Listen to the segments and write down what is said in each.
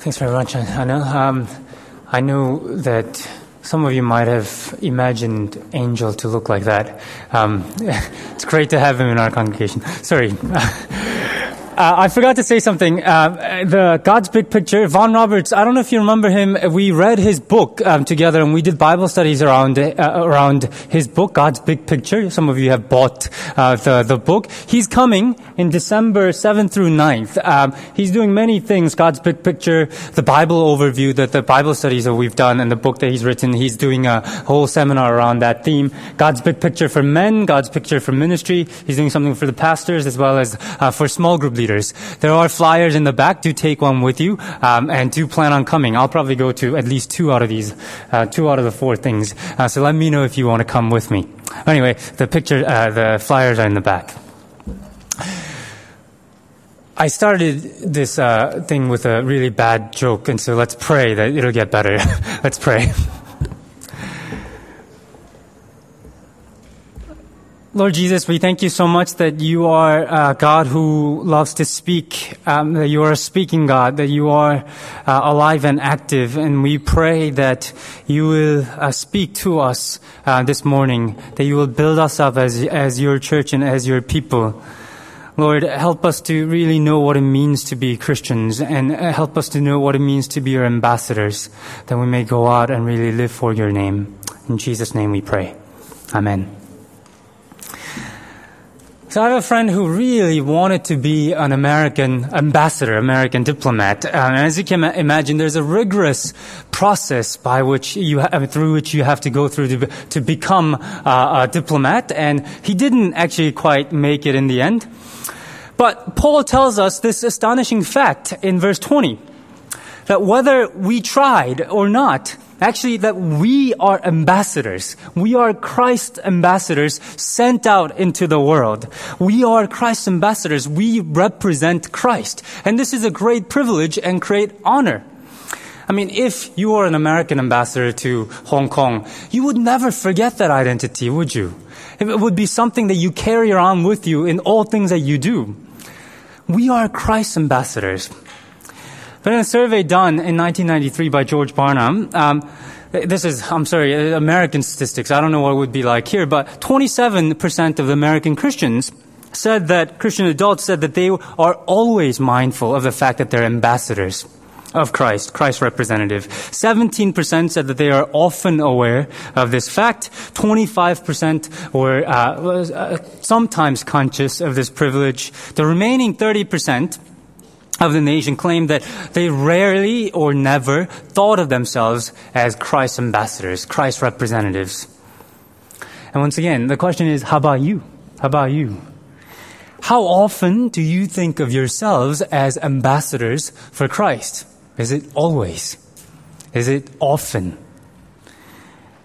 Thanks very much, Anna. Um, I know that some of you might have imagined Angel to look like that. Um, it's great to have him in our congregation. Sorry. Uh, I forgot to say something. Uh, the God's Big Picture, Vaughan Roberts. I don't know if you remember him. We read his book um, together, and we did Bible studies around uh, around his book, God's Big Picture. Some of you have bought uh, the the book. He's coming in December 7th through 9th. Um, he's doing many things. God's Big Picture, the Bible overview, the the Bible studies that we've done, and the book that he's written. He's doing a whole seminar around that theme. God's Big Picture for men, God's Picture for ministry. He's doing something for the pastors as well as uh, for small group leaders leaders. There are flyers in the back. Do take one with you, um, and do plan on coming. I'll probably go to at least two out of these, uh, two out of the four things. Uh, so let me know if you want to come with me. Anyway, the picture, uh, the flyers are in the back. I started this uh, thing with a really bad joke, and so let's pray that it'll get better. let's pray. Lord Jesus, we thank you so much that you are a God who loves to speak, um, that you are a speaking God, that you are uh, alive and active, and we pray that you will uh, speak to us uh, this morning, that you will build us up as, as your church and as your people. Lord, help us to really know what it means to be Christians and uh, help us to know what it means to be your ambassadors, that we may go out and really live for your name. In Jesus' name we pray. Amen. So I have a friend who really wanted to be an American ambassador, American diplomat. Uh, and as you can imagine, there's a rigorous process by which you ha- through which you have to go through to, to become uh, a diplomat. And he didn't actually quite make it in the end. But Paul tells us this astonishing fact in verse 20 that whether we tried or not, actually that we are ambassadors. We are Christ ambassadors sent out into the world. We are Christ ambassadors. We represent Christ. And this is a great privilege and great honor. I mean, if you are an American ambassador to Hong Kong, you would never forget that identity, would you? It would be something that you carry around with you in all things that you do. We are Christ ambassadors. But in a survey done in 1993 by George Barna, um, this is, I'm sorry, American statistics. I don't know what it would be like here, but 27% of American Christians said that, Christian adults said that they are always mindful of the fact that they're ambassadors of Christ, Christ's representative. 17% said that they are often aware of this fact. 25% were uh, uh, sometimes conscious of this privilege. The remaining 30% of the nation claimed that they rarely or never thought of themselves as Christ's ambassadors, Christ's representatives. And once again, the question is, how about you? How about you? How often do you think of yourselves as ambassadors for Christ? Is it always? Is it often?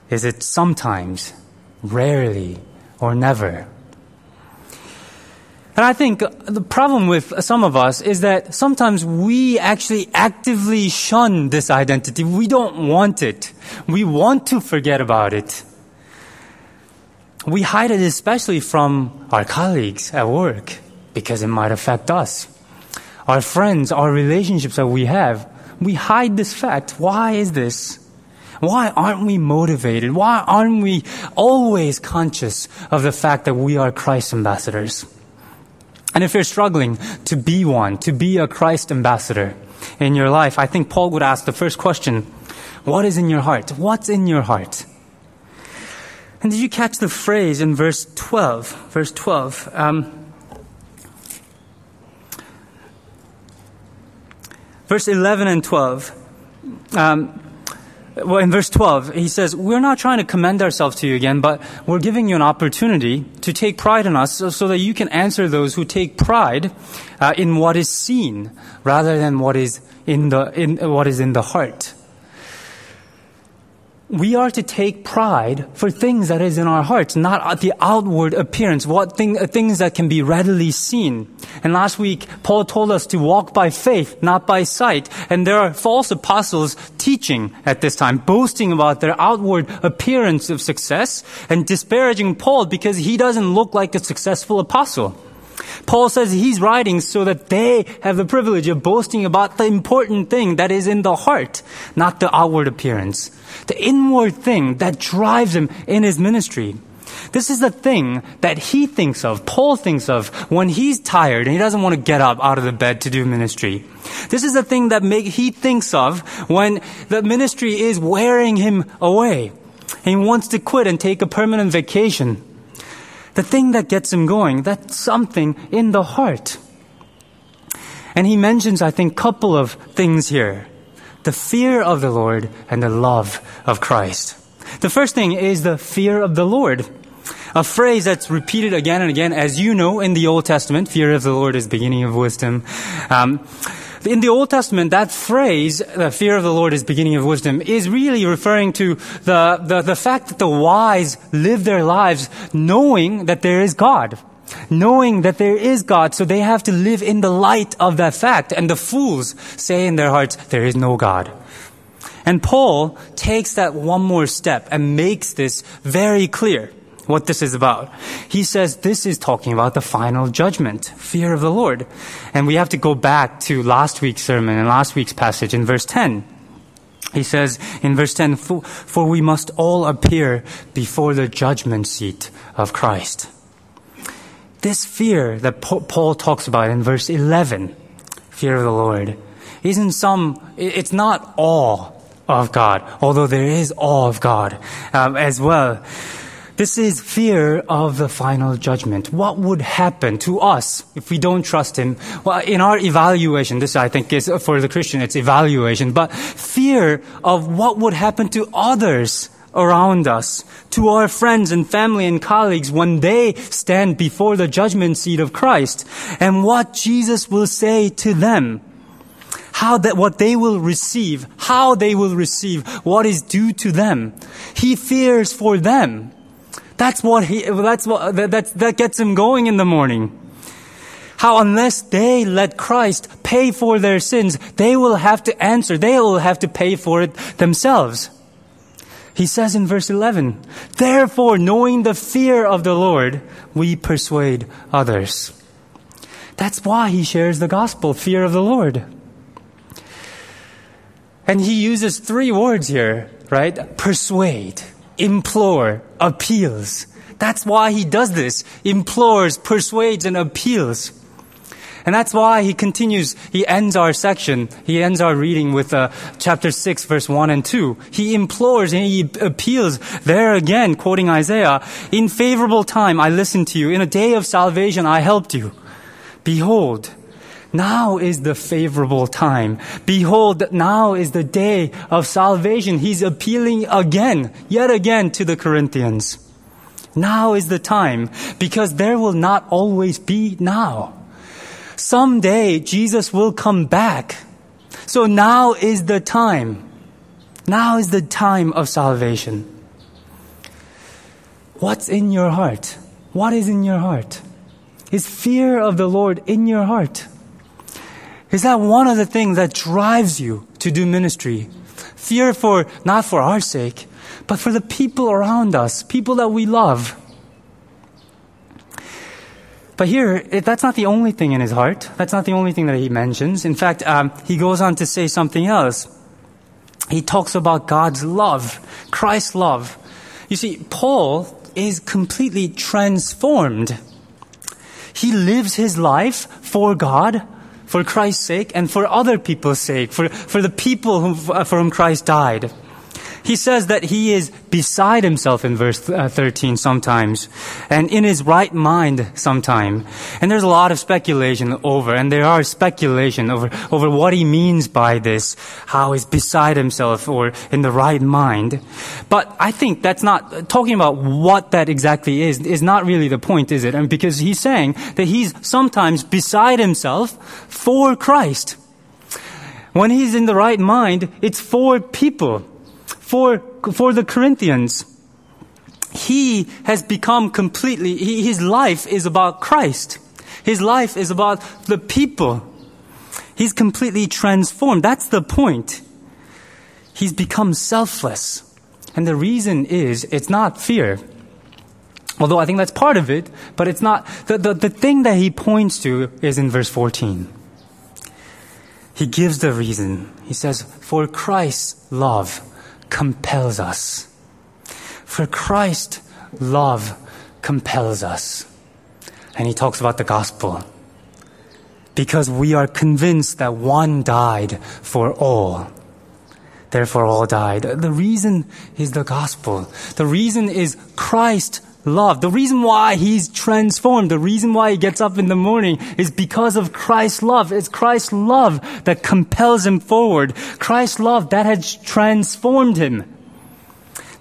Is it sometimes, rarely, or never? And I think the problem with some of us is that sometimes we actually actively shun this identity. We don't want it. We want to forget about it. We hide it especially from our colleagues at work because it might affect us. Our friends, our relationships that we have, we hide this fact. Why is this? Why aren't we motivated? Why aren't we always conscious of the fact that we are Christ ambassadors? And if you're struggling to be one, to be a Christ ambassador in your life, I think Paul would ask the first question, what is in your heart? What's in your heart? And did you catch the phrase in verse 12? Verse 12. Um, verse 11 and 12. Um, well, in verse 12, he says, We're not trying to commend ourselves to you again, but we're giving you an opportunity to take pride in us so, so that you can answer those who take pride uh, in what is seen rather than what is in the, in, what is in the heart we are to take pride for things that is in our hearts, not the outward appearance, what thing, things that can be readily seen. And last week, Paul told us to walk by faith, not by sight. And there are false apostles teaching at this time, boasting about their outward appearance of success and disparaging Paul because he doesn't look like a successful apostle. Paul says he's writing so that they have the privilege of boasting about the important thing that is in the heart, not the outward appearance. The inward thing that drives him in his ministry. This is the thing that he thinks of, Paul thinks of when he's tired and he doesn't want to get up out of the bed to do ministry. This is the thing that make, he thinks of when the ministry is wearing him away. And he wants to quit and take a permanent vacation. The thing that gets him going, that something in the heart. And he mentions, I think, a couple of things here. The fear of the Lord and the love of Christ. The first thing is the fear of the Lord. A phrase that's repeated again and again, as you know, in the Old Testament, fear of the Lord is beginning of wisdom. Um, in the Old Testament, that phrase, the fear of the Lord is beginning of wisdom, is really referring to the, the, the fact that the wise live their lives knowing that there is God. Knowing that there is God, so they have to live in the light of that fact. And the fools say in their hearts, there is no God. And Paul takes that one more step and makes this very clear what this is about. He says this is talking about the final judgment, fear of the Lord. And we have to go back to last week's sermon and last week's passage in verse 10. He says in verse 10, For we must all appear before the judgment seat of Christ. This fear that Paul talks about in verse 11, fear of the Lord, isn't some, it's not awe of God, although there is awe of God um, as well. This is fear of the final judgment. What would happen to us if we don't trust Him? Well, in our evaluation, this I think is for the Christian, it's evaluation, but fear of what would happen to others around us, to our friends and family and colleagues when they stand before the judgment seat of Christ, and what Jesus will say to them how that what they will receive, how they will receive what is due to them. He fears for them. That's what he, that's what, that, that, that gets him going in the morning. How unless they let Christ pay for their sins, they will have to answer. They will have to pay for it themselves. He says in verse 11, Therefore, knowing the fear of the Lord, we persuade others. That's why he shares the gospel, fear of the Lord. And he uses three words here, right? Persuade, implore, appeals. That's why he does this. Implores, persuades, and appeals. And that's why he continues, he ends our section, he ends our reading with uh, chapter 6, verse 1 and 2. He implores and he appeals there again, quoting Isaiah, In favorable time I listened to you, in a day of salvation I helped you. Behold, now is the favorable time. Behold, now is the day of salvation. He's appealing again, yet again to the Corinthians. Now is the time because there will not always be now. Someday Jesus will come back. So now is the time. Now is the time of salvation. What's in your heart? What is in your heart? Is fear of the Lord in your heart? Is that one of the things that drives you to do ministry? Fear for, not for our sake, but for the people around us, people that we love. But here, that's not the only thing in his heart. That's not the only thing that he mentions. In fact, um, he goes on to say something else. He talks about God's love, Christ's love. You see, Paul is completely transformed. He lives his life for God for Christ's sake and for other people's sake, for, for the people whom, uh, for whom Christ died. He says that he is beside himself in verse uh, 13 sometimes, and in his right mind sometime. And there's a lot of speculation over, and there are speculation over, over what he means by this, how he's beside himself or in the right mind. But I think that's not, talking about what that exactly is, is not really the point, is it? And because he's saying that he's sometimes beside himself for Christ. When he's in the right mind, it's for people for, for the Corinthians. He has become completely, he, his life is about Christ. His life is about the people. He's completely transformed. That's the point. He's become selfless. And the reason is, it's not fear. Although I think that's part of it, but it's not. The, the, the thing that he points to is in verse 14. He gives the reason. He says, For Christ's love compels us. For Christ, love compels us. And he talks about the gospel. Because we are convinced that one died for all. Therefore all died. The reason is the gospel. The reason is Christ love. The reason why he's transformed, the reason why he gets up in the morning is because of Christ's love. It's Christ's love that compels him forward. Christ's love that has transformed him.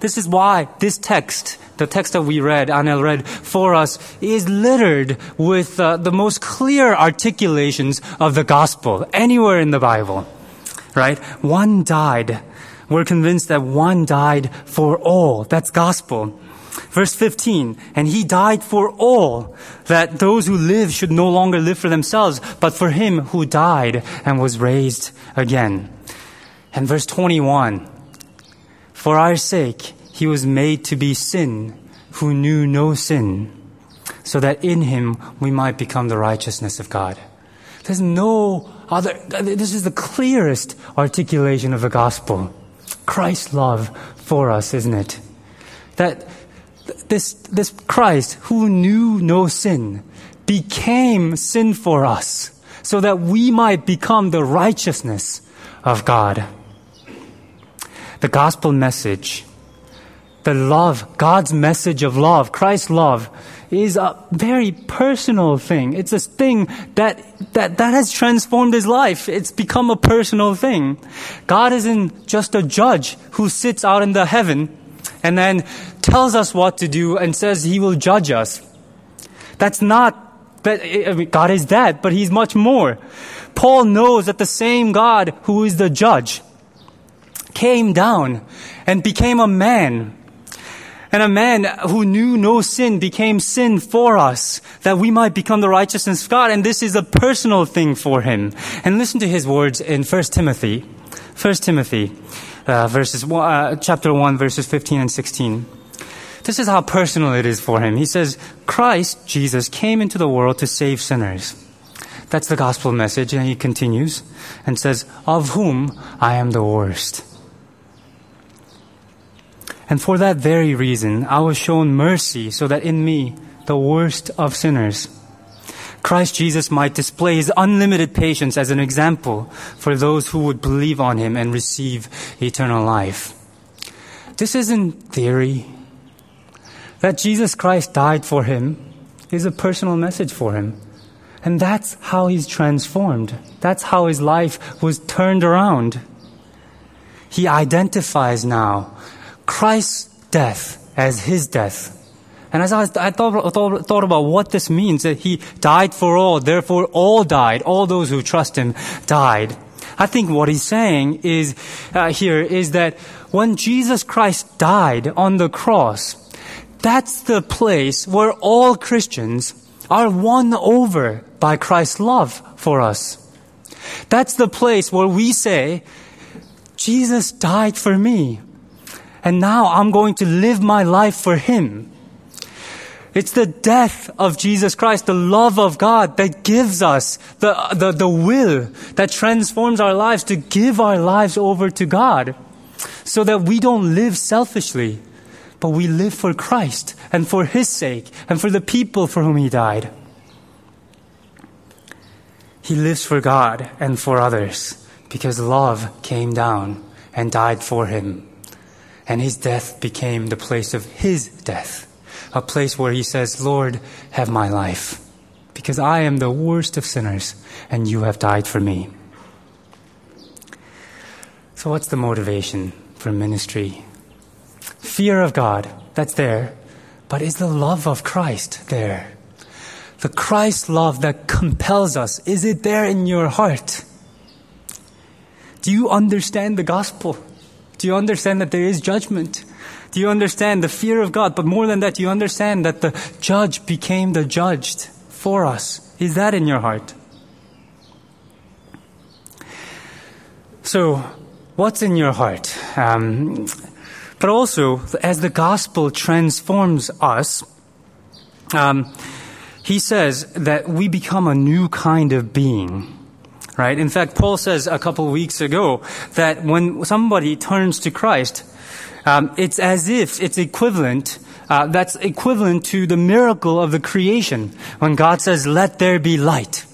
This is why this text, the text that we read, Anel read for us, is littered with uh, the most clear articulations of the gospel anywhere in the Bible. Right? One died. We're convinced that one died for all. That's gospel. Verse 15, and he died for all, that those who live should no longer live for themselves, but for him who died and was raised again. And verse 21, for our sake he was made to be sin, who knew no sin, so that in him we might become the righteousness of God. There's no other, this is the clearest articulation of the gospel. Christ's love for us, isn't it? That this, this Christ who knew no sin became sin for us so that we might become the righteousness of God. The gospel message, the love, God's message of love, Christ's love, is a very personal thing. It's a thing that, that, that has transformed his life. It's become a personal thing. God isn't just a judge who sits out in the heaven and then tells us what to do and says he will judge us. That's not that I mean, God is that, but he's much more. Paul knows that the same God who is the judge came down and became a man. And a man who knew no sin became sin for us, that we might become the righteousness of God. And this is a personal thing for him. And listen to his words in 1 Timothy. 1 Timothy uh, verses uh, chapter 1, verses 15 and 16. This is how personal it is for him. He says, Christ, Jesus, came into the world to save sinners. That's the gospel message. And he continues and says, Of whom I am the worst. And for that very reason, I was shown mercy so that in me, the worst of sinners, Christ Jesus might display his unlimited patience as an example for those who would believe on him and receive eternal life. This isn't theory. That Jesus Christ died for him is a personal message for him. And that's how he's transformed. That's how his life was turned around. He identifies now Christ's death as his death and as I, I thought, thought, thought, about what this means, that he died for all, therefore all died, all those who trust him died. I think what he's saying is uh, here is that when Jesus Christ died on the cross, that's the place where all Christians are won over by Christ's love for us. That's the place where we say, Jesus died for me. And now I'm going to live my life for him. It's the death of Jesus Christ, the love of God that gives us the, the, the will that transforms our lives to give our lives over to God so that we don't live selfishly, but we live for Christ and for His sake and for the people for whom He died. He lives for God and for others because love came down and died for Him. And His death became the place of His death a place where he says, Lord, have my life, because I am the worst of sinners, and you have died for me. So, what's the motivation for ministry? Fear of God, that's there, but is the love of Christ there? The Christ love that compels us, is it there in your heart? Do you understand the gospel? Do you understand that there is judgment? Do you understand the fear of God? But more than that, you understand that the judge became the judged for us? Is that in your heart? So, what's in your heart? Um, but also, as the gospel transforms us, um, he says that we become a new kind of being. Right? In fact, Paul says a couple weeks ago that when somebody turns to Christ, um, it's as if it's equivalent uh, that's equivalent to the miracle of the creation when God says, let there be light.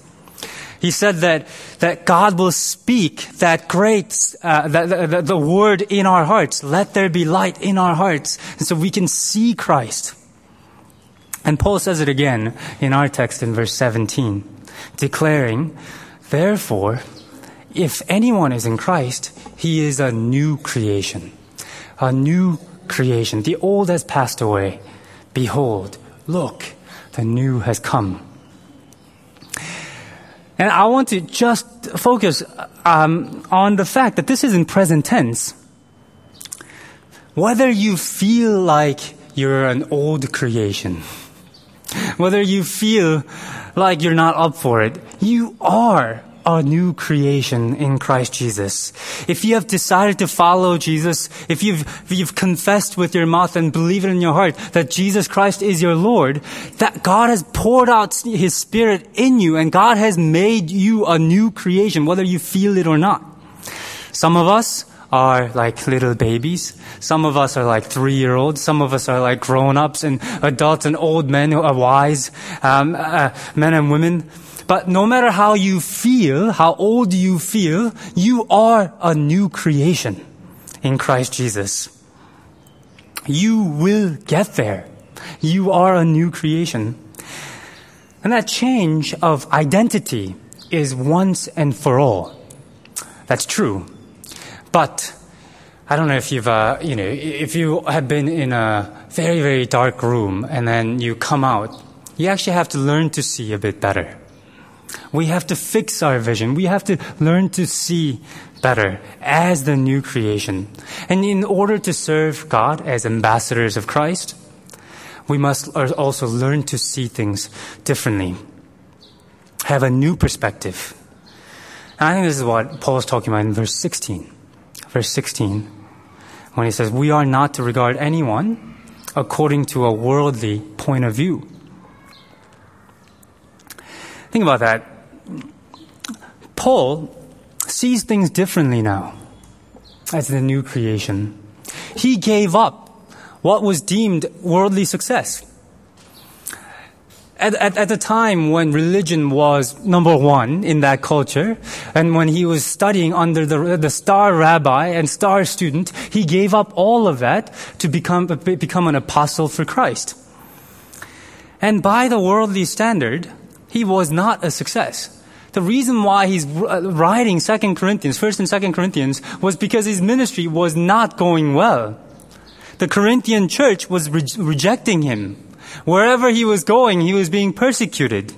He said that, that God will speak that great, uh, the, the, the word in our hearts. Let there be light in our hearts. And so we can see Christ. And Paul says it again in our text in verse 17, declaring, Therefore, if anyone is in Christ, he is a new creation, a new creation. The old has passed away. Behold, look, the new has come. And I want to just focus um, on the fact that this is in present tense. Whether you feel like you're an old creation, whether you feel like you're not up for it, you are a new creation in Christ Jesus. If you have decided to follow Jesus, if you've, if you've confessed with your mouth and believe it in your heart that Jesus Christ is your Lord, that God has poured out His Spirit in you and God has made you a new creation, whether you feel it or not. Some of us are like little babies. Some of us are like three year olds. Some of us are like grown ups and adults and old men who are wise, um, uh, men and women. But no matter how you feel, how old you feel, you are a new creation in Christ Jesus. You will get there. You are a new creation. And that change of identity is once and for all. That's true. But I don't know if you've, uh, you know, if you have been in a very, very dark room and then you come out, you actually have to learn to see a bit better. We have to fix our vision. We have to learn to see better as the new creation. And in order to serve God as ambassadors of Christ, we must also learn to see things differently. Have a new perspective. And I think this is what Paul is talking about in verse 16. Verse 16, when he says, We are not to regard anyone according to a worldly point of view. Think about that. Paul sees things differently now as the new creation. He gave up what was deemed worldly success. At, at, at, the time when religion was number one in that culture, and when he was studying under the, the star rabbi and star student, he gave up all of that to become, become an apostle for Christ. And by the worldly standard, he was not a success. The reason why he's uh, writing Second Corinthians, First and Second Corinthians, was because his ministry was not going well. The Corinthian church was re- rejecting him. Wherever he was going, he was being persecuted.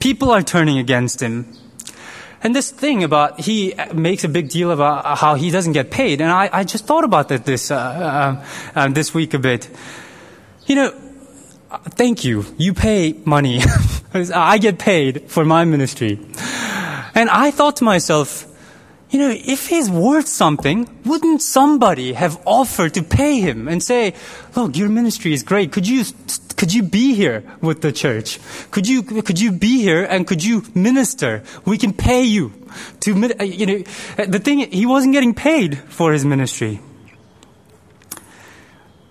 People are turning against him. And this thing about he makes a big deal about how he doesn't get paid, and I, I just thought about that this uh, uh, uh this week a bit. You know, thank you. You pay money. I get paid for my ministry. And I thought to myself, you know, if he's worth something, wouldn't somebody have offered to pay him and say, look, your ministry is great. Could you, could you be here with the church? Could you, could you be here and could you minister? We can pay you to, you know, the thing, he wasn't getting paid for his ministry.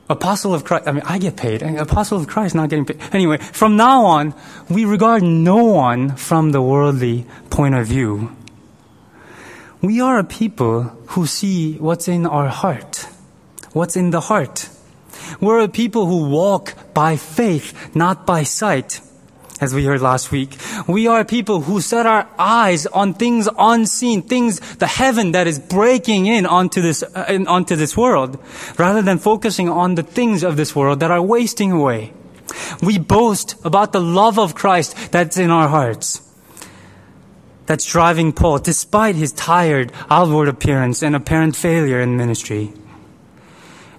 Apostle of Christ, I mean, I get paid. Apostle of Christ not getting paid. Anyway, from now on, we regard no one from the worldly point of view. We are a people who see what's in our heart. What's in the heart. We're a people who walk by faith, not by sight as we heard last week. We are people who set our eyes on things unseen, things, the heaven that is breaking in onto this, uh, onto this world, rather than focusing on the things of this world that are wasting away. We boast about the love of Christ that's in our hearts. That's driving Paul, despite his tired outward appearance and apparent failure in ministry.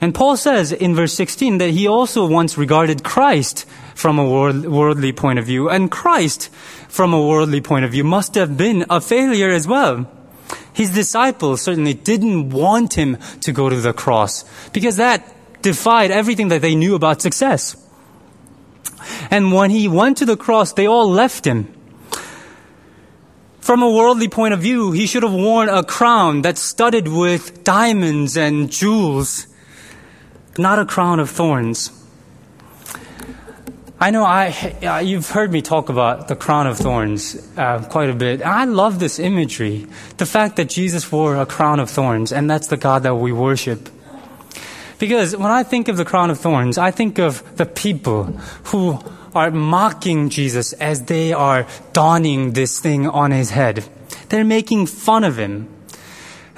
And Paul says in verse 16 that he also once regarded Christ from a world, worldly point of view. And Christ, from a worldly point of view, must have been a failure as well. His disciples certainly didn't want him to go to the cross because that defied everything that they knew about success. And when he went to the cross, they all left him. From a worldly point of view, he should have worn a crown that's studded with diamonds and jewels, not a crown of thorns. I know I, uh, you've heard me talk about the crown of thorns uh, quite a bit. I love this imagery. The fact that Jesus wore a crown of thorns, and that's the God that we worship. Because when I think of the crown of thorns, I think of the people who are mocking Jesus as they are donning this thing on his head. They're making fun of him.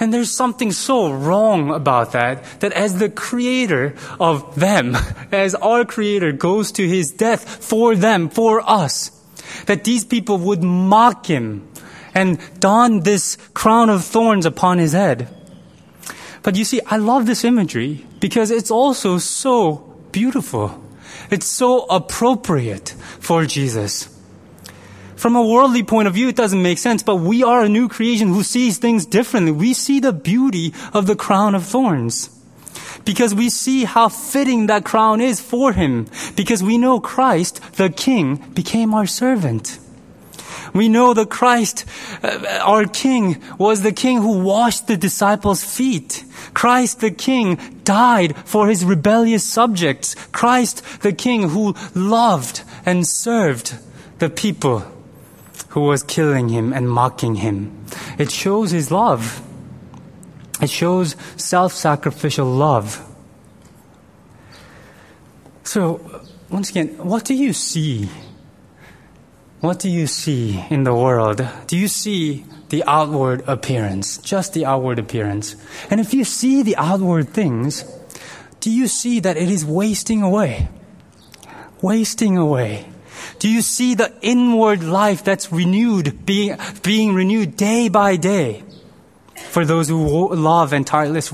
And there's something so wrong about that, that as the creator of them, as our creator goes to his death for them, for us, that these people would mock him and don this crown of thorns upon his head. But you see, I love this imagery because it's also so beautiful. It's so appropriate for Jesus. From a worldly point of view, it doesn't make sense, but we are a new creation who sees things differently. We see the beauty of the crown of thorns. Because we see how fitting that crown is for him. Because we know Christ, the King, became our servant. We know that Christ, uh, our King, was the King who washed the disciples' feet. Christ the King died for his rebellious subjects. Christ the King who loved and served the people who was killing him and mocking him. It shows his love. It shows self-sacrificial love. So, once again, what do you see what do you see in the world? Do you see the outward appearance? Just the outward appearance. And if you see the outward things, do you see that it is wasting away? Wasting away. Do you see the inward life that's renewed, being, being renewed day by day? for those who love and tireless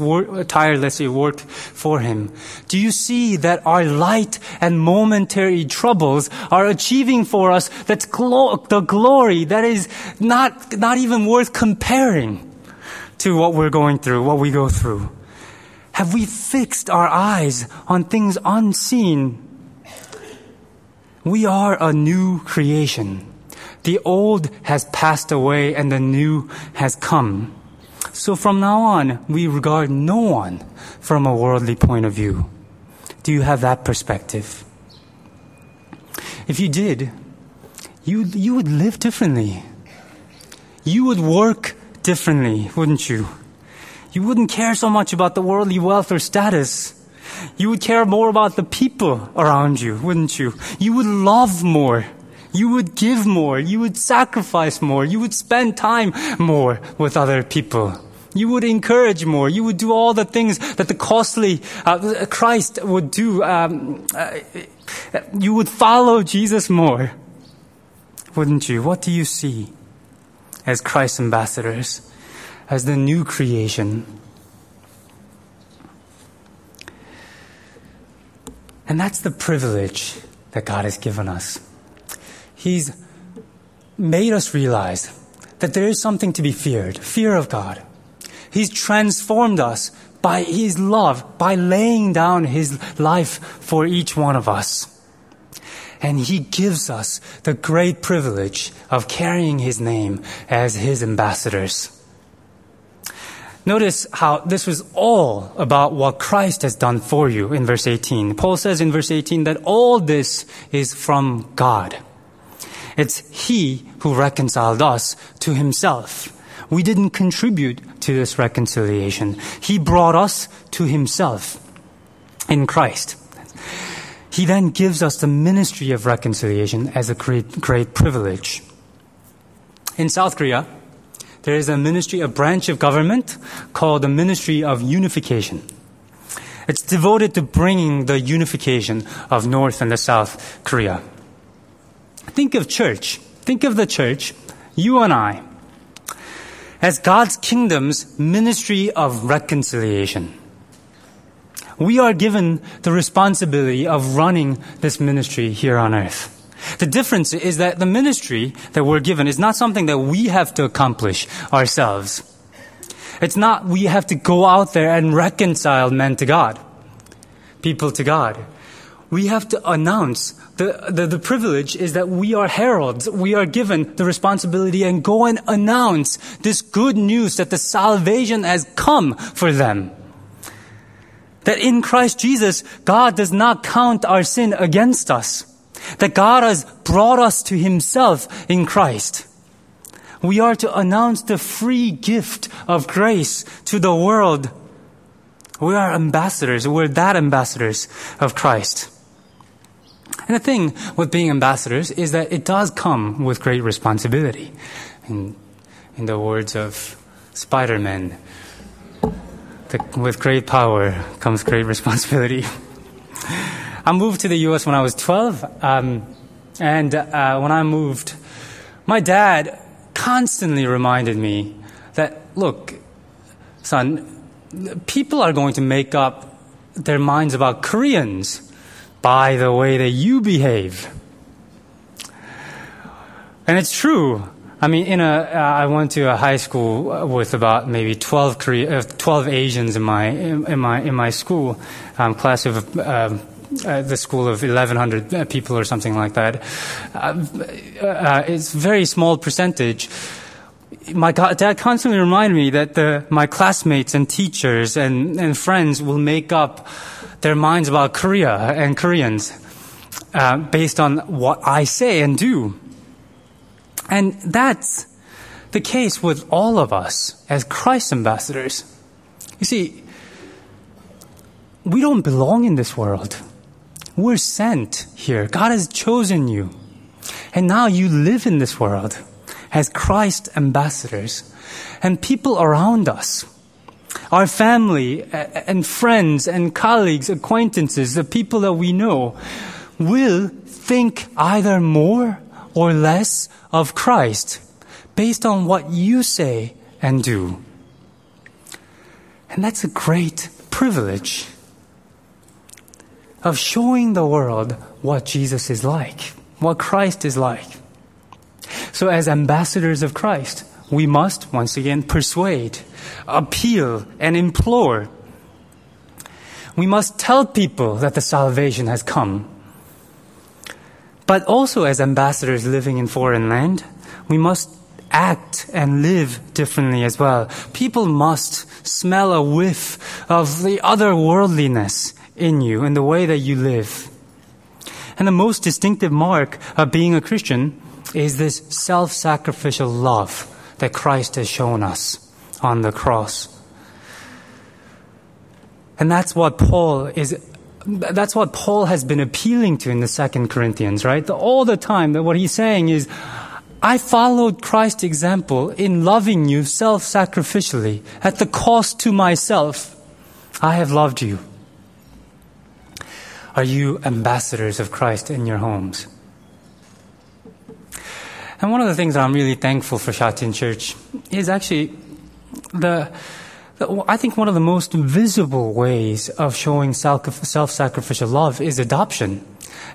tirelessly work for Him? Do you see that our light and momentary troubles are achieving for us that's glo- the glory that is not, not even worth comparing to what we're going through, what we go through? Have we fixed our eyes on things unseen? We are a new creation. The old has passed away and the new has come. So from now on, we regard no one from a worldly point of view. Do you have that perspective? If you did, you, you would live differently. You would work differently, wouldn't you? You wouldn't care so much about the worldly wealth or status. You would care more about the people around you, wouldn't you? You would love more. You would give more. You would sacrifice more. You would spend time more with other people. You would encourage more. You would do all the things that the costly uh, Christ would do. Um, uh, you would follow Jesus more, wouldn't you? What do you see as Christ's ambassadors, as the new creation? And that's the privilege that God has given us. He's made us realize that there is something to be feared fear of God. He's transformed us by His love, by laying down His life for each one of us. And He gives us the great privilege of carrying His name as His ambassadors. Notice how this was all about what Christ has done for you in verse 18. Paul says in verse 18 that all this is from God. It's He who reconciled us to Himself we didn't contribute to this reconciliation. He brought us to Himself in Christ. He then gives us the ministry of reconciliation as a great, great privilege. In South Korea, there is a ministry, a branch of government called the Ministry of Unification. It's devoted to bringing the unification of North and the South Korea. Think of church. Think of the church, you and I, as God's kingdom's ministry of reconciliation. We are given the responsibility of running this ministry here on earth. The difference is that the ministry that we're given is not something that we have to accomplish ourselves. It's not we have to go out there and reconcile men to God, people to God. We have to announce the, the, the, privilege is that we are heralds. We are given the responsibility and go and announce this good news that the salvation has come for them. That in Christ Jesus, God does not count our sin against us. That God has brought us to Himself in Christ. We are to announce the free gift of grace to the world. We are ambassadors. We're that ambassadors of Christ. And the thing with being ambassadors is that it does come with great responsibility. In, in the words of Spider Man, with great power comes great responsibility. I moved to the US when I was 12, um, and uh, when I moved, my dad constantly reminded me that, look, son, people are going to make up their minds about Koreans by the way that you behave. And it's true. I mean, in a, uh, I went to a high school with about maybe 12, Korea, uh, 12 Asians in my, in, in, my, in my school, um, class of, um, uh, the school of 1,100 uh, people or something like that. Uh, uh, it's a very small percentage. My dad constantly reminded me that the, my classmates and teachers and, and friends will make up their minds about Korea and Koreans uh, based on what I say and do. And that's the case with all of us as Christ ambassadors. You see, we don't belong in this world. We're sent here. God has chosen you. And now you live in this world as Christ ambassadors. And people around us our family and friends and colleagues, acquaintances, the people that we know will think either more or less of Christ based on what you say and do. And that's a great privilege of showing the world what Jesus is like, what Christ is like. So, as ambassadors of Christ, we must, once again, persuade, appeal, and implore. We must tell people that the salvation has come. But also, as ambassadors living in foreign land, we must act and live differently as well. People must smell a whiff of the otherworldliness in you and the way that you live. And the most distinctive mark of being a Christian is this self sacrificial love that Christ has shown us on the cross. And that's what Paul is that's what Paul has been appealing to in the second Corinthians, right? All the time that what he's saying is I followed Christ's example in loving you self-sacrificially at the cost to myself. I have loved you. Are you ambassadors of Christ in your homes? And one of the things that I'm really thankful for Shatin Church is actually the, the, I think one of the most visible ways of showing self-sacrificial love is adoption.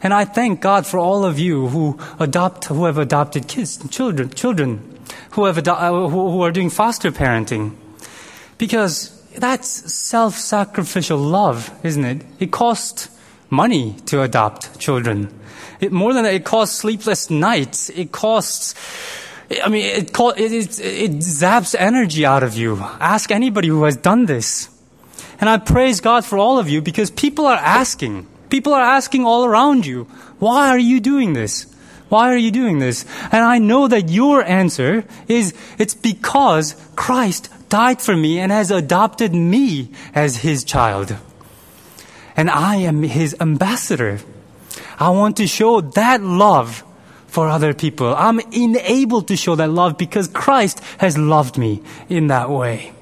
And I thank God for all of you who adopt, who have adopted kids, children, children, who have uh, who, are doing foster parenting, because that's self-sacrificial love, isn't it? It costs money to adopt children. It, more than that, it costs sleepless nights. It costs, I mean, it, it, it, it zaps energy out of you. Ask anybody who has done this. And I praise God for all of you because people are asking. People are asking all around you, why are you doing this? Why are you doing this? And I know that your answer is, it's because Christ died for me and has adopted me as his child. And I am his ambassador. I want to show that love for other people. I'm enabled to show that love because Christ has loved me in that way.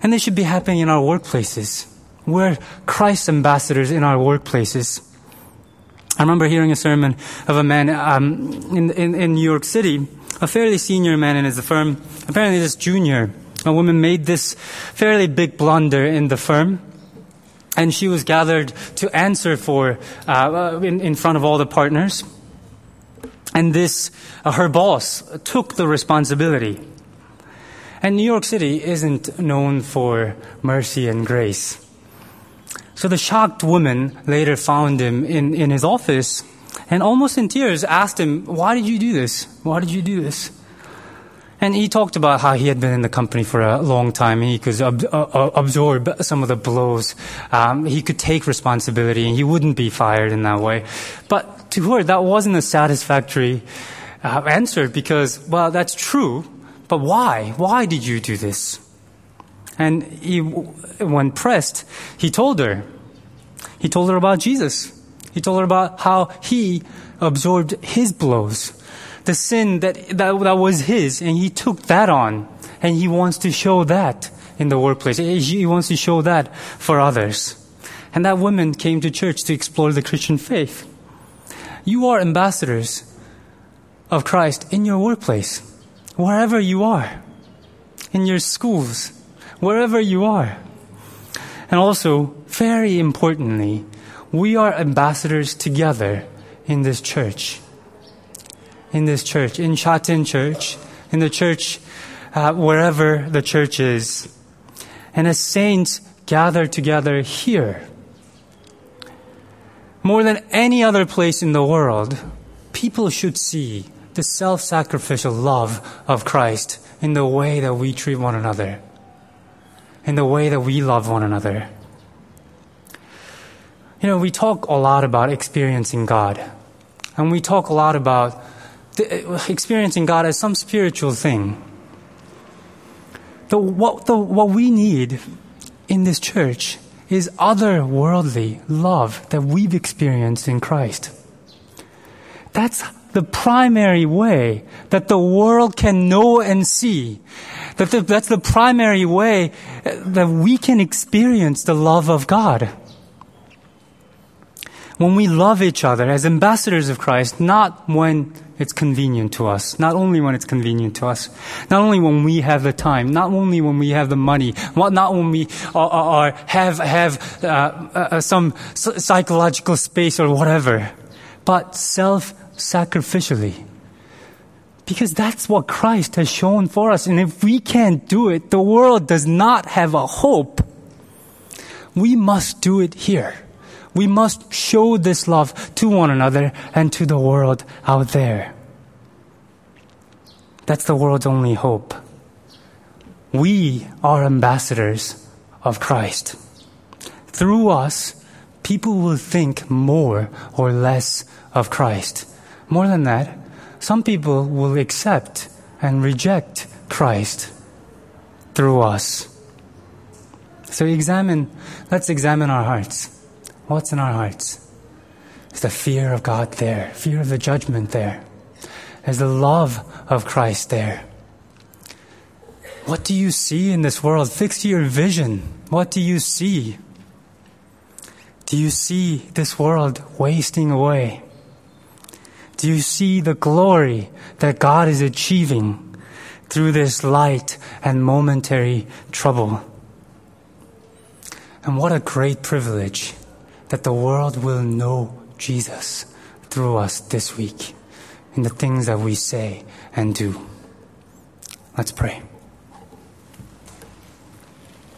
And this should be happening in our workplaces. We're Christ's ambassadors in our workplaces. I remember hearing a sermon of a man um, in, in, in New York City, a fairly senior man in his firm, apparently this junior. A woman made this fairly big blunder in the firm and she was gathered to answer for uh, in, in front of all the partners. And this, uh, her boss took the responsibility. And New York City isn't known for mercy and grace. So the shocked woman later found him in, in his office and almost in tears asked him, Why did you do this? Why did you do this? And he talked about how he had been in the company for a long time and he could ab- uh, uh, absorb some of the blows. Um, he could take responsibility and he wouldn't be fired in that way. But to her, that wasn't a satisfactory uh, answer because, well, that's true, but why? Why did you do this? And he, when pressed, he told her. He told her about Jesus. He told her about how he absorbed his blows the sin that, that, that was his, and he took that on. And he wants to show that in the workplace. He wants to show that for others. And that woman came to church to explore the Christian faith. You are ambassadors of Christ in your workplace, wherever you are, in your schools, wherever you are. And also, very importantly, we are ambassadors together in this church in this church, in Shatin Church, in the church, uh, wherever the church is. And as saints gather together here, more than any other place in the world, people should see the self sacrificial love of Christ in the way that we treat one another, in the way that we love one another. You know, we talk a lot about experiencing God, and we talk a lot about experiencing God as some spiritual thing. The, what, the, what we need in this church is otherworldly love that we've experienced in Christ. That's the primary way that the world can know and see. That the, that's the primary way uh, that we can experience the love of God. When we love each other as ambassadors of Christ, not when it's convenient to us. Not only when it's convenient to us. Not only when we have the time. Not only when we have the money. Not when we are, are have, have uh, uh, some psychological space or whatever. But self-sacrificially. Because that's what Christ has shown for us. And if we can't do it, the world does not have a hope. We must do it here. We must show this love to one another and to the world out there. That's the world's only hope. We are ambassadors of Christ. Through us, people will think more or less of Christ. More than that, some people will accept and reject Christ through us. So examine, let's examine our hearts. What's in our hearts? Is the fear of God there? Fear of the judgment there? Is the love of Christ there? What do you see in this world? Fix your vision. What do you see? Do you see this world wasting away? Do you see the glory that God is achieving through this light and momentary trouble? And what a great privilege that the world will know Jesus through us this week in the things that we say and do. Let's pray.